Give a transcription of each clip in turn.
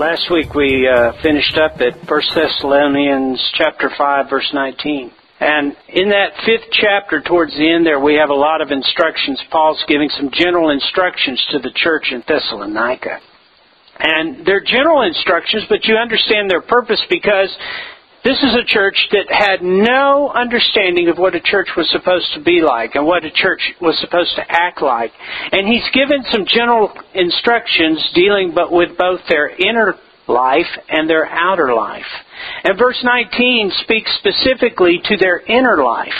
Last week we uh, finished up at 1 Thessalonians chapter 5 verse 19. And in that fifth chapter towards the end there we have a lot of instructions. Paul's giving some general instructions to the church in Thessalonica. And they're general instructions, but you understand their purpose because this is a church that had no understanding of what a church was supposed to be like and what a church was supposed to act like. And he's given some general instructions dealing but with both their inner life and their outer life. And verse 19 speaks specifically to their inner life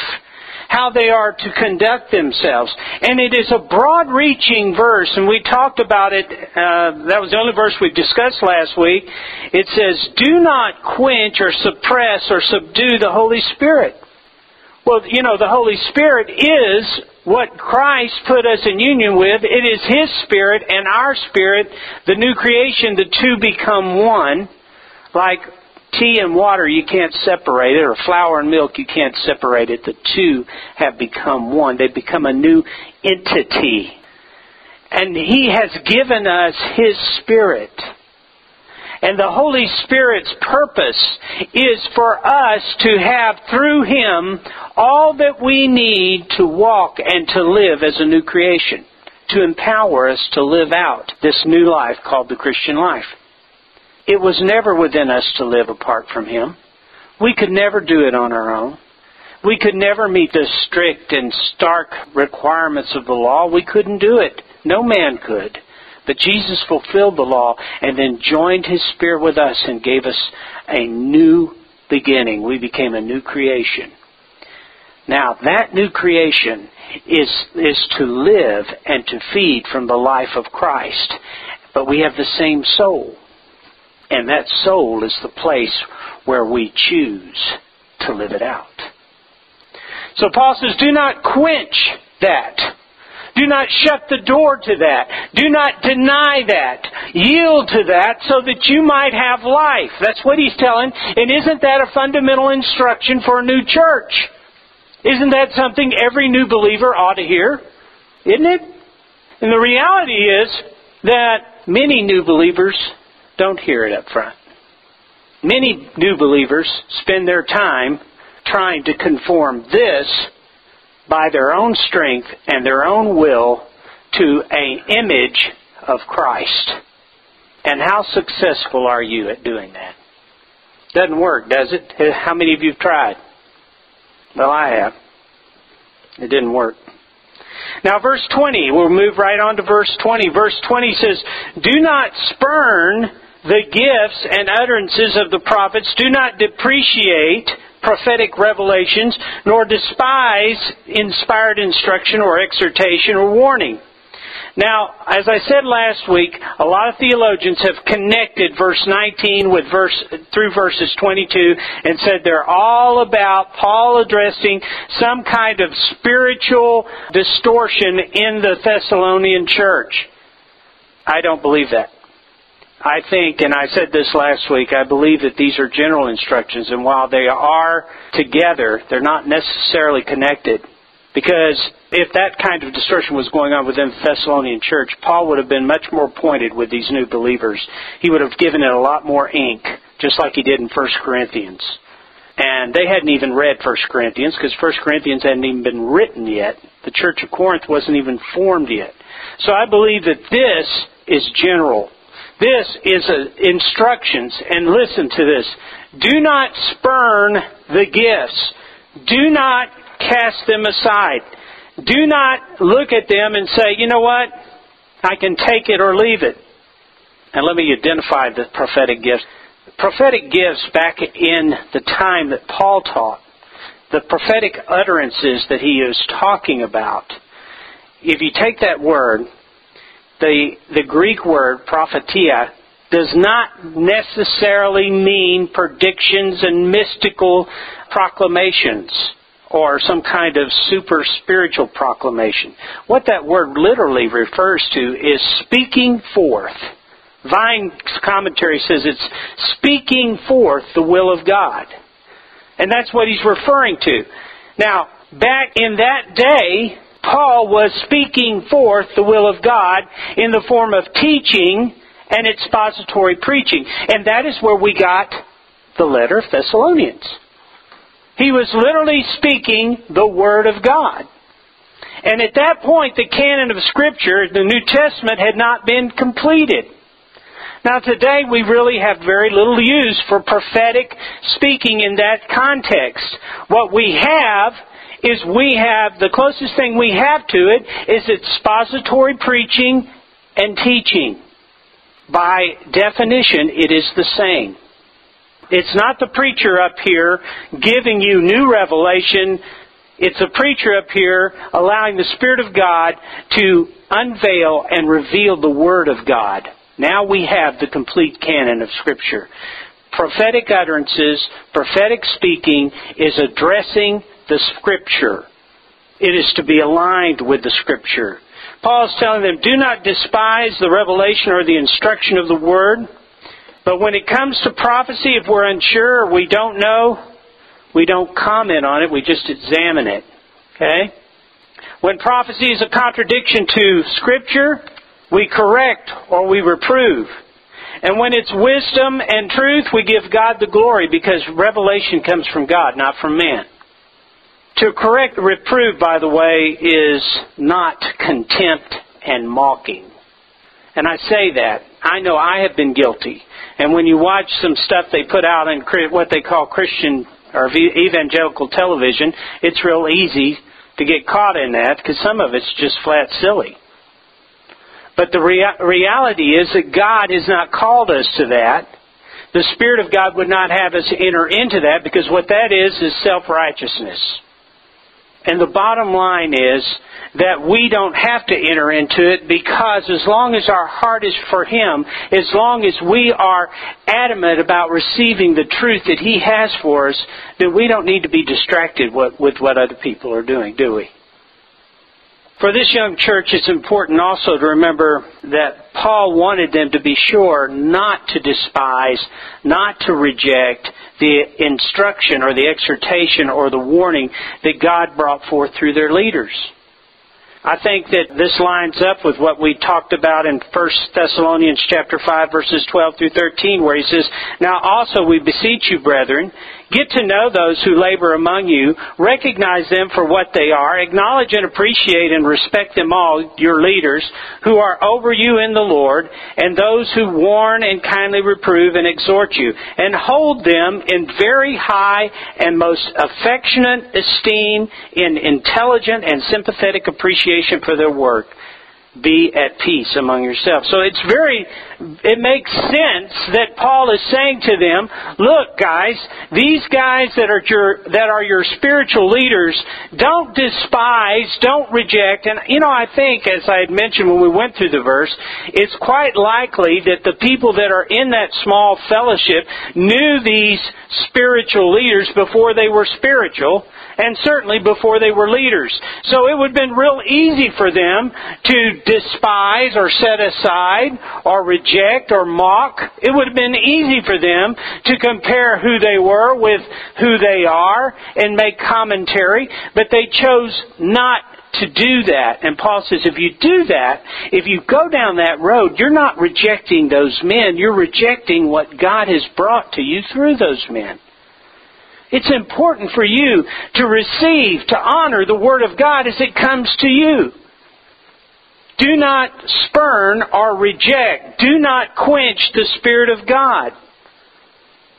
how they are to conduct themselves. And it is a broad reaching verse, and we talked about it. Uh, that was the only verse we discussed last week. It says, Do not quench or suppress or subdue the Holy Spirit. Well, you know, the Holy Spirit is what Christ put us in union with. It is His Spirit and our Spirit, the new creation, the two become one. Like tea and water, you can't separate it, or flour and milk, you can't separate it. The two have become one. They've become a new entity. And He has given us His Spirit. And the Holy Spirit's purpose is for us to have through Him all that we need to walk and to live as a new creation, to empower us to live out this new life called the Christian life. It was never within us to live apart from Him. We could never do it on our own. We could never meet the strict and stark requirements of the law. We couldn't do it. No man could. But Jesus fulfilled the law and then joined His Spirit with us and gave us a new beginning. We became a new creation. Now, that new creation is, is to live and to feed from the life of Christ. But we have the same soul. And that soul is the place where we choose to live it out. So Paul says, do not quench that. Do not shut the door to that. Do not deny that. Yield to that so that you might have life. That's what he's telling. And isn't that a fundamental instruction for a new church? Isn't that something every new believer ought to hear? Isn't it? And the reality is that many new believers don't hear it up front. Many new believers spend their time trying to conform this by their own strength and their own will to an image of Christ. And how successful are you at doing that? Doesn't work, does it? How many of you have tried? Well, I have. It didn't work. Now, verse 20, we'll move right on to verse 20. Verse 20 says, Do not spurn the gifts and utterances of the prophets. Do not depreciate prophetic revelations, nor despise inspired instruction or exhortation or warning. Now, as I said last week, a lot of theologians have connected verse 19 with verse through verses 22 and said they're all about Paul addressing some kind of spiritual distortion in the Thessalonian church. I don't believe that. I think, and I said this last week, I believe that these are general instructions, and while they are together, they're not necessarily connected. Because if that kind of distortion was going on within the Thessalonian church, Paul would have been much more pointed with these new believers. He would have given it a lot more ink, just like he did in 1 Corinthians. And they hadn't even read 1 Corinthians because 1 Corinthians hadn't even been written yet. The church of Corinth wasn't even formed yet. So I believe that this is general. This is a, instructions. And listen to this. Do not spurn the gifts. Do not cast them aside. Do not look at them and say, you know what? I can take it or leave it. And let me identify the prophetic gifts. Prophetic gifts back in the time that Paul taught, the prophetic utterances that he is talking about, if you take that word, the, the Greek word prophetia does not necessarily mean predictions and mystical proclamations or some kind of super spiritual proclamation. What that word literally refers to is speaking forth. Vine's commentary says it's speaking forth the will of God. And that's what he's referring to. Now, back in that day, Paul was speaking forth the will of God in the form of teaching and expository preaching. And that is where we got the letter of Thessalonians. He was literally speaking the Word of God. And at that point, the canon of Scripture, the New Testament, had not been completed. Now today we really have very little use for prophetic speaking in that context. What we have is we have, the closest thing we have to it is expository preaching and teaching. By definition, it is the same. It's not the preacher up here giving you new revelation. It's a preacher up here allowing the Spirit of God to unveil and reveal the Word of God. Now we have the complete canon of Scripture. Prophetic utterances, prophetic speaking is addressing the Scripture. It is to be aligned with the Scripture. Paul is telling them, do not despise the revelation or the instruction of the Word. But when it comes to prophecy, if we're unsure or we don't know, we don't comment on it, we just examine it. Okay? When prophecy is a contradiction to Scripture, we correct or we reprove. And when it's wisdom and truth, we give God the glory because revelation comes from God, not from man. To correct, reprove, by the way, is not contempt and mocking. And I say that. I know I have been guilty. And when you watch some stuff they put out in what they call Christian or evangelical television, it's real easy to get caught in that because some of it's just flat silly. But the rea- reality is that God has not called us to that. The Spirit of God would not have us enter into that because what that is is self righteousness. And the bottom line is that we don't have to enter into it because as long as our heart is for Him, as long as we are adamant about receiving the truth that He has for us, then we don't need to be distracted with what other people are doing, do we? For this young church, it's important also to remember that Paul wanted them to be sure not to despise, not to reject the instruction or the exhortation or the warning that God brought forth through their leaders. I think that this lines up with what we talked about in 1 Thessalonians chapter 5 verses 12 through 13 where he says, Now also we beseech you, brethren, Get to know those who labor among you, recognize them for what they are, acknowledge and appreciate and respect them all, your leaders, who are over you in the Lord, and those who warn and kindly reprove and exhort you, and hold them in very high and most affectionate esteem in intelligent and sympathetic appreciation for their work. Be at peace among yourselves. So it's very, it makes sense that Paul is saying to them, look guys, these guys that are your, that are your spiritual leaders, don't despise, don't reject, and you know, I think, as I had mentioned when we went through the verse, it's quite likely that the people that are in that small fellowship knew these spiritual leaders before they were spiritual, and certainly before they were leaders. So it would have been real easy for them to despise or set aside or reject or mock. It would have been easy for them to compare who they were with who they are and make commentary, but they chose not to do that. And Paul says if you do that, if you go down that road, you're not rejecting those men, you're rejecting what God has brought to you through those men. It's important for you to receive, to honor the Word of God as it comes to you. Do not spurn or reject. Do not quench the Spirit of God.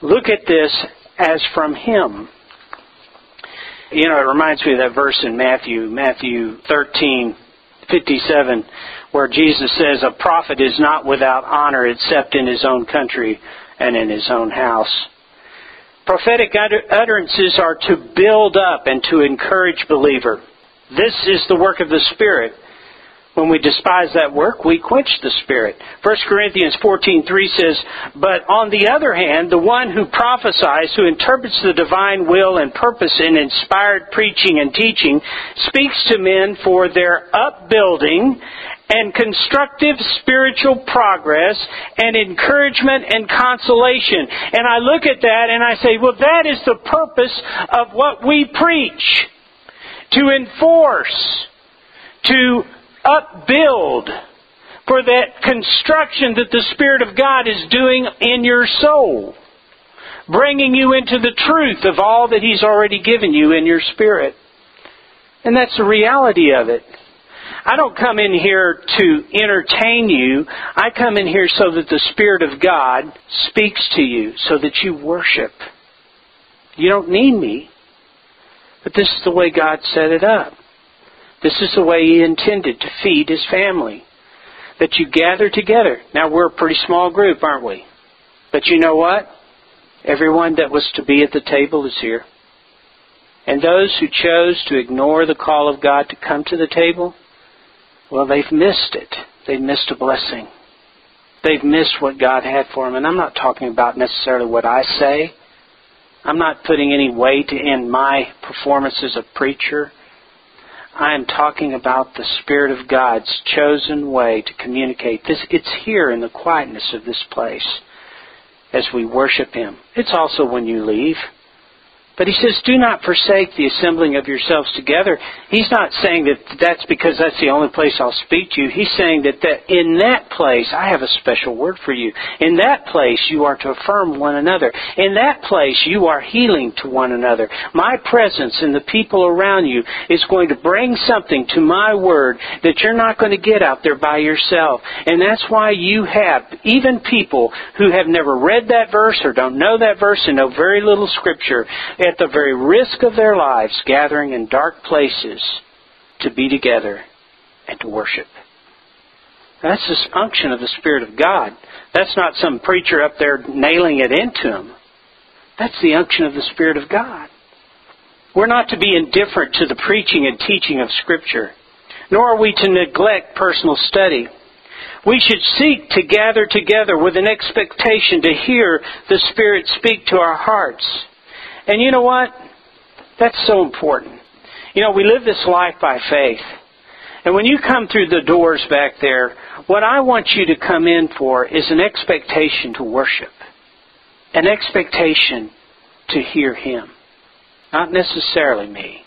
Look at this as from Him. You know, it reminds me of that verse in Matthew, Matthew 13, 57, where Jesus says, A prophet is not without honor except in his own country and in his own house. Prophetic utterances are to build up and to encourage believer. This is the work of the Spirit. When we despise that work, we quench the Spirit. 1 Corinthians 14.3 says, But on the other hand, the one who prophesies, who interprets the divine will and purpose in inspired preaching and teaching, speaks to men for their upbuilding and constructive spiritual progress and encouragement and consolation. And I look at that and I say, well, that is the purpose of what we preach. To enforce, to upbuild for that construction that the Spirit of God is doing in your soul, bringing you into the truth of all that He's already given you in your spirit. And that's the reality of it. I don't come in here to entertain you. I come in here so that the Spirit of God speaks to you, so that you worship. You don't need me. But this is the way God set it up. This is the way He intended to feed His family. That you gather together. Now, we're a pretty small group, aren't we? But you know what? Everyone that was to be at the table is here. And those who chose to ignore the call of God to come to the table, well, they've missed it. They've missed a blessing. They've missed what God had for them. And I'm not talking about necessarily what I say. I'm not putting any weight in my performance as a preacher. I am talking about the Spirit of God's chosen way to communicate. This it's here in the quietness of this place as we worship Him. It's also when you leave. But he says, do not forsake the assembling of yourselves together. He's not saying that that's because that's the only place I'll speak to you. He's saying that, that in that place, I have a special word for you. In that place, you are to affirm one another. In that place, you are healing to one another. My presence and the people around you is going to bring something to my word that you're not going to get out there by yourself. And that's why you have even people who have never read that verse or don't know that verse and know very little scripture at the very risk of their lives, gathering in dark places to be together and to worship. That's the unction of the Spirit of God. That's not some preacher up there nailing it into them. That's the unction of the Spirit of God. We're not to be indifferent to the preaching and teaching of Scripture, nor are we to neglect personal study. We should seek to gather together with an expectation to hear the Spirit speak to our hearts. And you know what? That's so important. You know, we live this life by faith. And when you come through the doors back there, what I want you to come in for is an expectation to worship, an expectation to hear Him. Not necessarily me,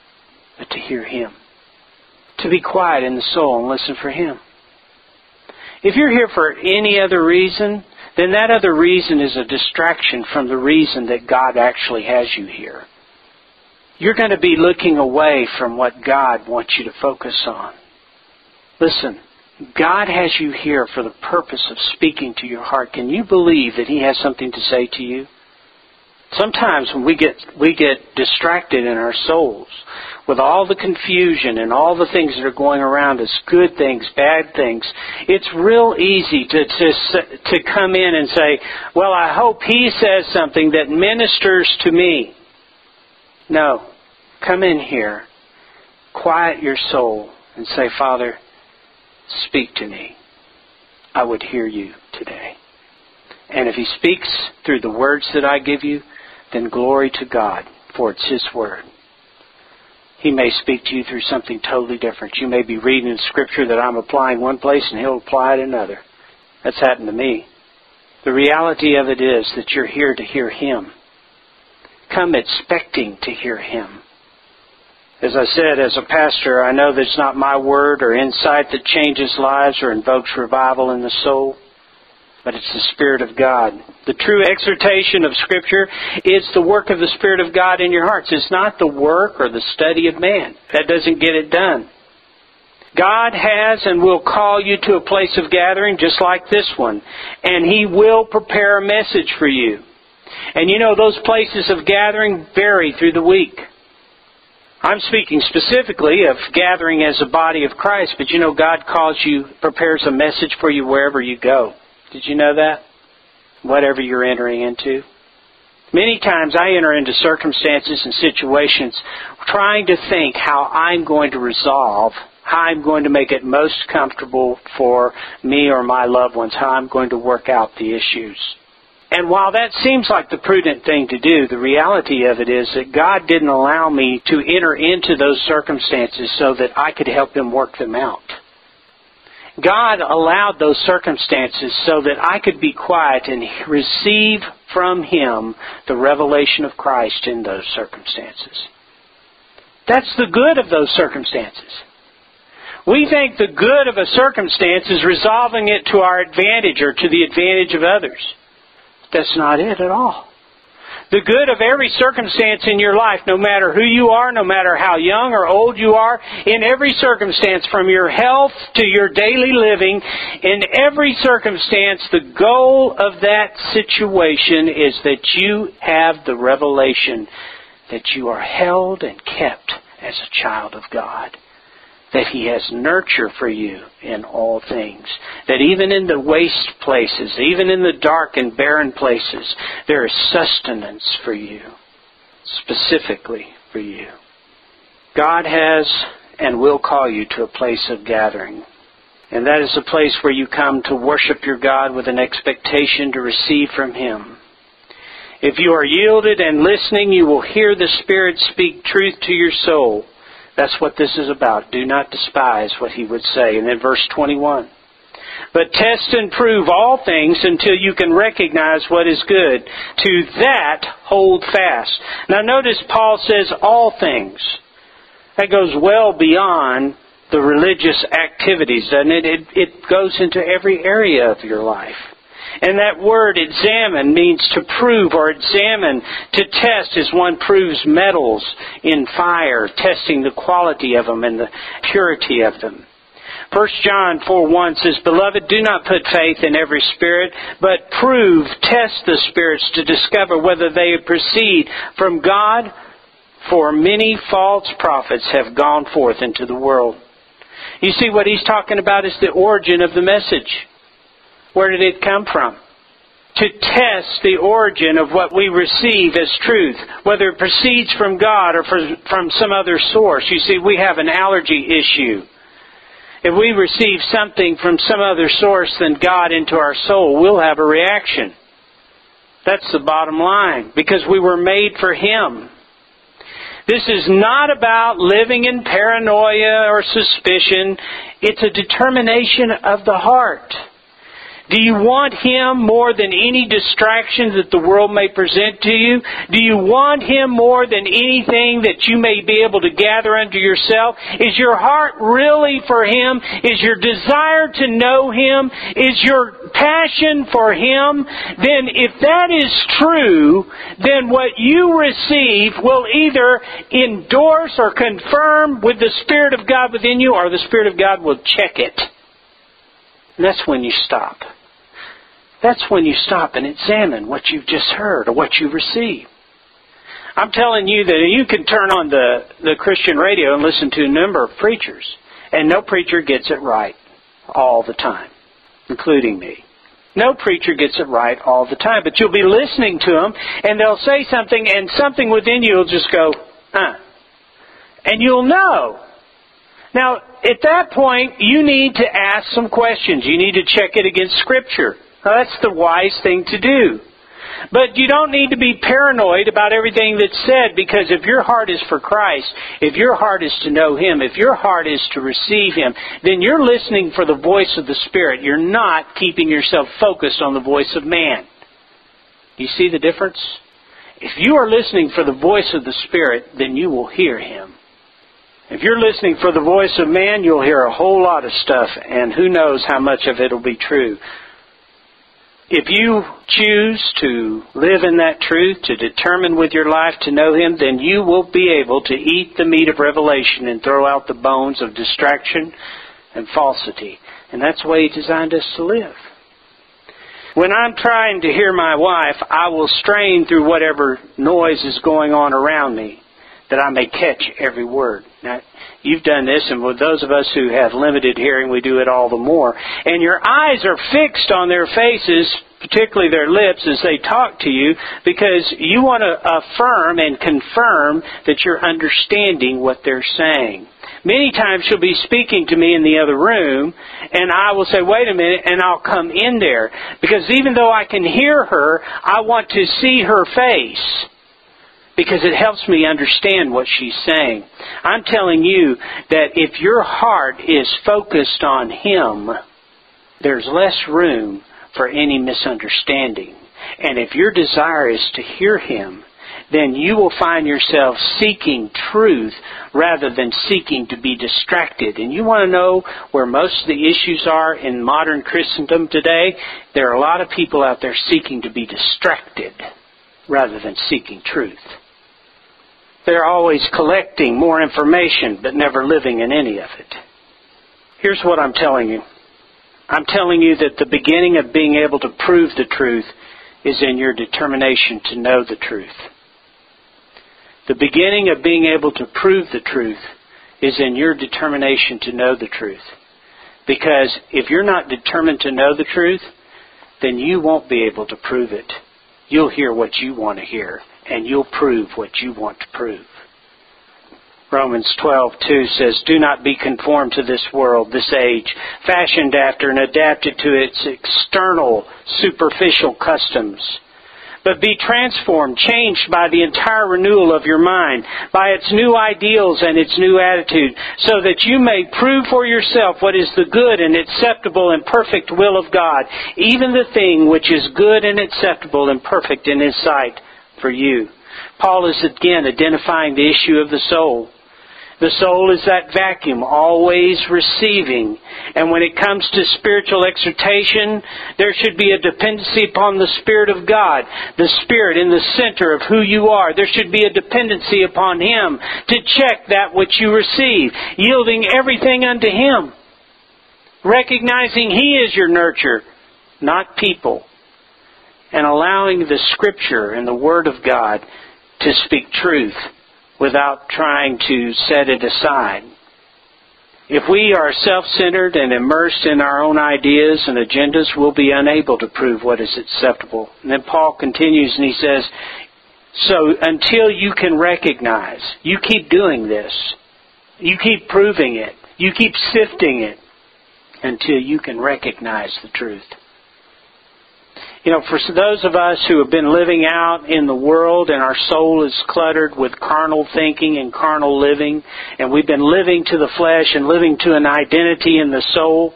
but to hear Him. To be quiet in the soul and listen for Him. If you're here for any other reason, then that other reason is a distraction from the reason that God actually has you here. You're going to be looking away from what God wants you to focus on. Listen, God has you here for the purpose of speaking to your heart. Can you believe that He has something to say to you? Sometimes when we get we get distracted in our souls with all the confusion and all the things that are going around us, good things, bad things, it's real easy to to to come in and say, "Well, I hope he says something that ministers to me." No. Come in here. Quiet your soul and say, "Father, speak to me. I would hear you today." And if he speaks through the words that I give you, then glory to God, for it's His Word. He may speak to you through something totally different. You may be reading in Scripture that I'm applying one place and He'll apply it another. That's happened to me. The reality of it is that you're here to hear Him. Come expecting to hear Him. As I said, as a pastor, I know that it's not my word or insight that changes lives or invokes revival in the soul, but it's the Spirit of God. The true exhortation of Scripture is the work of the Spirit of God in your hearts. It's not the work or the study of man. That doesn't get it done. God has and will call you to a place of gathering just like this one, and He will prepare a message for you. And you know, those places of gathering vary through the week. I'm speaking specifically of gathering as a body of Christ, but you know, God calls you, prepares a message for you wherever you go. Did you know that? Whatever you're entering into. Many times I enter into circumstances and situations trying to think how I'm going to resolve, how I'm going to make it most comfortable for me or my loved ones, how I'm going to work out the issues. And while that seems like the prudent thing to do, the reality of it is that God didn't allow me to enter into those circumstances so that I could help Him work them out. God allowed those circumstances so that I could be quiet and receive from Him the revelation of Christ in those circumstances. That's the good of those circumstances. We think the good of a circumstance is resolving it to our advantage or to the advantage of others. That's not it at all. The good of every circumstance in your life, no matter who you are, no matter how young or old you are, in every circumstance, from your health to your daily living, in every circumstance, the goal of that situation is that you have the revelation that you are held and kept as a child of God that He has nurture for you in all things. That even in the waste places, even in the dark and barren places, there is sustenance for you, specifically for you. God has and will call you to a place of gathering. And that is a place where you come to worship your God with an expectation to receive from Him. If you are yielded and listening, you will hear the Spirit speak truth to your soul that's what this is about. Do not despise what he would say. And then verse 21. But test and prove all things until you can recognize what is good. To that hold fast. Now notice Paul says all things. That goes well beyond the religious activities, doesn't it? It, it goes into every area of your life. And that word examine means to prove or examine. To test as one proves metals in fire, testing the quality of them and the purity of them. 1 John 4 1 says, Beloved, do not put faith in every spirit, but prove, test the spirits to discover whether they proceed from God, for many false prophets have gone forth into the world. You see, what he's talking about is the origin of the message. Where did it come from? To test the origin of what we receive as truth, whether it proceeds from God or from some other source. You see, we have an allergy issue. If we receive something from some other source than God into our soul, we'll have a reaction. That's the bottom line, because we were made for Him. This is not about living in paranoia or suspicion. It's a determination of the heart. Do you want Him more than any distractions that the world may present to you? Do you want Him more than anything that you may be able to gather unto yourself? Is your heart really for Him? Is your desire to know Him? Is your passion for Him? Then if that is true, then what you receive will either endorse or confirm with the Spirit of God within you, or the Spirit of God will check it. That's when you stop. That's when you stop and examine what you've just heard or what you've received. I'm telling you that you can turn on the, the Christian radio and listen to a number of preachers, and no preacher gets it right all the time, including me. No preacher gets it right all the time, but you'll be listening to them, and they'll say something, and something within you will just go, huh. And you'll know now, at that point, you need to ask some questions. You need to check it against Scripture. Now, that's the wise thing to do. But you don't need to be paranoid about everything that's said because if your heart is for Christ, if your heart is to know Him, if your heart is to receive Him, then you're listening for the voice of the Spirit. You're not keeping yourself focused on the voice of man. You see the difference? If you are listening for the voice of the Spirit, then you will hear Him. If you're listening for the voice of man, you'll hear a whole lot of stuff, and who knows how much of it will be true. If you choose to live in that truth, to determine with your life to know Him, then you will be able to eat the meat of revelation and throw out the bones of distraction and falsity. And that's the way He designed us to live. When I'm trying to hear my wife, I will strain through whatever noise is going on around me that I may catch every word. Now, you've done this, and with those of us who have limited hearing, we do it all the more. And your eyes are fixed on their faces, particularly their lips, as they talk to you, because you want to affirm and confirm that you're understanding what they're saying. Many times she'll be speaking to me in the other room, and I will say, wait a minute, and I'll come in there. Because even though I can hear her, I want to see her face because it helps me understand what she's saying. I'm telling you that if your heart is focused on Him, there's less room for any misunderstanding. And if your desire is to hear Him, then you will find yourself seeking truth rather than seeking to be distracted. And you want to know where most of the issues are in modern Christendom today? There are a lot of people out there seeking to be distracted rather than seeking truth. They're always collecting more information, but never living in any of it. Here's what I'm telling you. I'm telling you that the beginning of being able to prove the truth is in your determination to know the truth. The beginning of being able to prove the truth is in your determination to know the truth. Because if you're not determined to know the truth, then you won't be able to prove it. You'll hear what you want to hear and you'll prove what you want to prove. Romans 12:2 says, "Do not be conformed to this world, this age, fashioned after and adapted to its external, superficial customs." but be transformed, changed by the entire renewal of your mind, by its new ideals and its new attitude, so that you may prove for yourself what is the good and acceptable and perfect will of God, even the thing which is good and acceptable and perfect in His sight for you. Paul is again identifying the issue of the soul. The soul is that vacuum, always receiving. And when it comes to spiritual exhortation, there should be a dependency upon the Spirit of God, the Spirit in the center of who you are. There should be a dependency upon Him to check that which you receive, yielding everything unto Him. Recognizing He is your nurture, not people and allowing the Scripture and the Word of God to speak truth without trying to set it aside. If we are self centered and immersed in our own ideas and agendas, we'll be unable to prove what is acceptable. And then Paul continues and he says, So until you can recognize, you keep doing this, you keep proving it, you keep sifting it until you can recognize the truth you know, for those of us who have been living out in the world and our soul is cluttered with carnal thinking and carnal living, and we've been living to the flesh and living to an identity in the soul,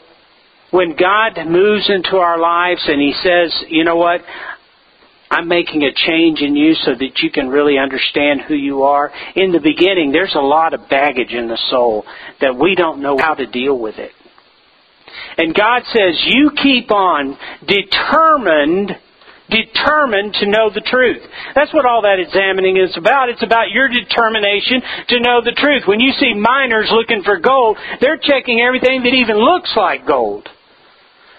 when God moves into our lives and He says, you know what, I'm making a change in you so that you can really understand who you are. In the beginning, there's a lot of baggage in the soul that we don't know how to deal with it. And God says, you keep on determined, determined to know the truth. That's what all that examining is about. It's about your determination to know the truth. When you see miners looking for gold, they're checking everything that even looks like gold.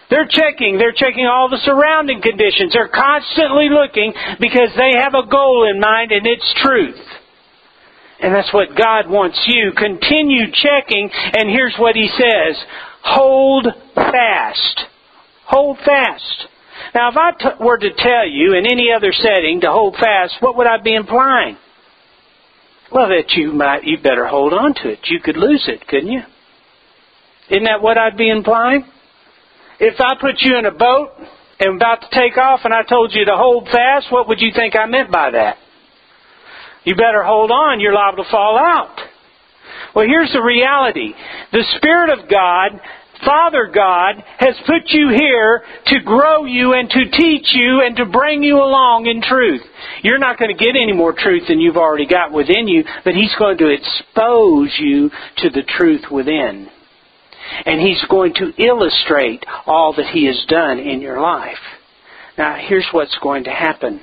They're checking, they're checking all the surrounding conditions. They're constantly looking because they have a goal in mind and it's truth. And that's what God wants you. Continue checking, and here's what He says hold fast. Hold fast. Now, if I t- were to tell you in any other setting to hold fast, what would I be implying? Well, that you might, you better hold on to it. You could lose it, couldn't you? Isn't that what I'd be implying? If I put you in a boat and about to take off and I told you to hold fast, what would you think I meant by that? You better hold on, you're liable to fall out. Well, here's the reality. The Spirit of God, Father God, has put you here to grow you and to teach you and to bring you along in truth. You're not going to get any more truth than you've already got within you, but He's going to expose you to the truth within. And He's going to illustrate all that He has done in your life. Now, here's what's going to happen.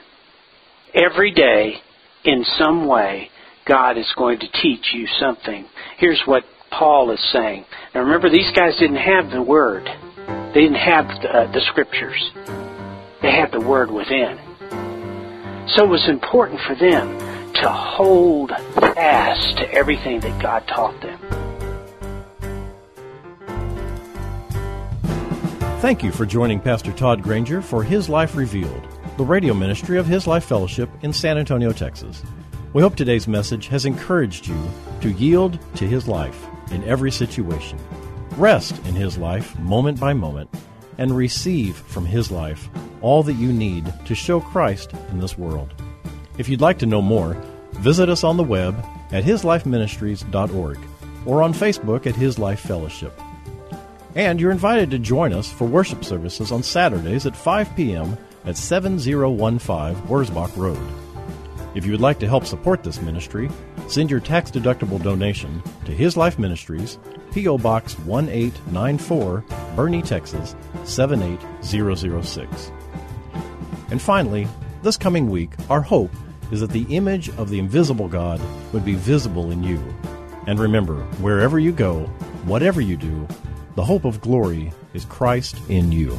Every day, in some way, God is going to teach you something. Here's what Paul is saying. Now remember, these guys didn't have the Word. They didn't have the, uh, the Scriptures. They had the Word within. So it was important for them to hold fast to everything that God taught them. Thank you for joining Pastor Todd Granger for His Life Revealed, the radio ministry of His Life Fellowship in San Antonio, Texas. We hope today's message has encouraged you to yield to His life in every situation, rest in His life moment by moment, and receive from His life all that you need to show Christ in this world. If you'd like to know more, visit us on the web at hislifeministries.org or on Facebook at His Life Fellowship. And you're invited to join us for worship services on Saturdays at 5 p.m. at 7015 Wurzbach Road. If you would like to help support this ministry, send your tax deductible donation to His Life Ministries, P.O. Box 1894, Boerne, Texas 78006. And finally, this coming week, our hope is that the image of the invisible God would be visible in you. And remember, wherever you go, whatever you do, the hope of glory is Christ in you.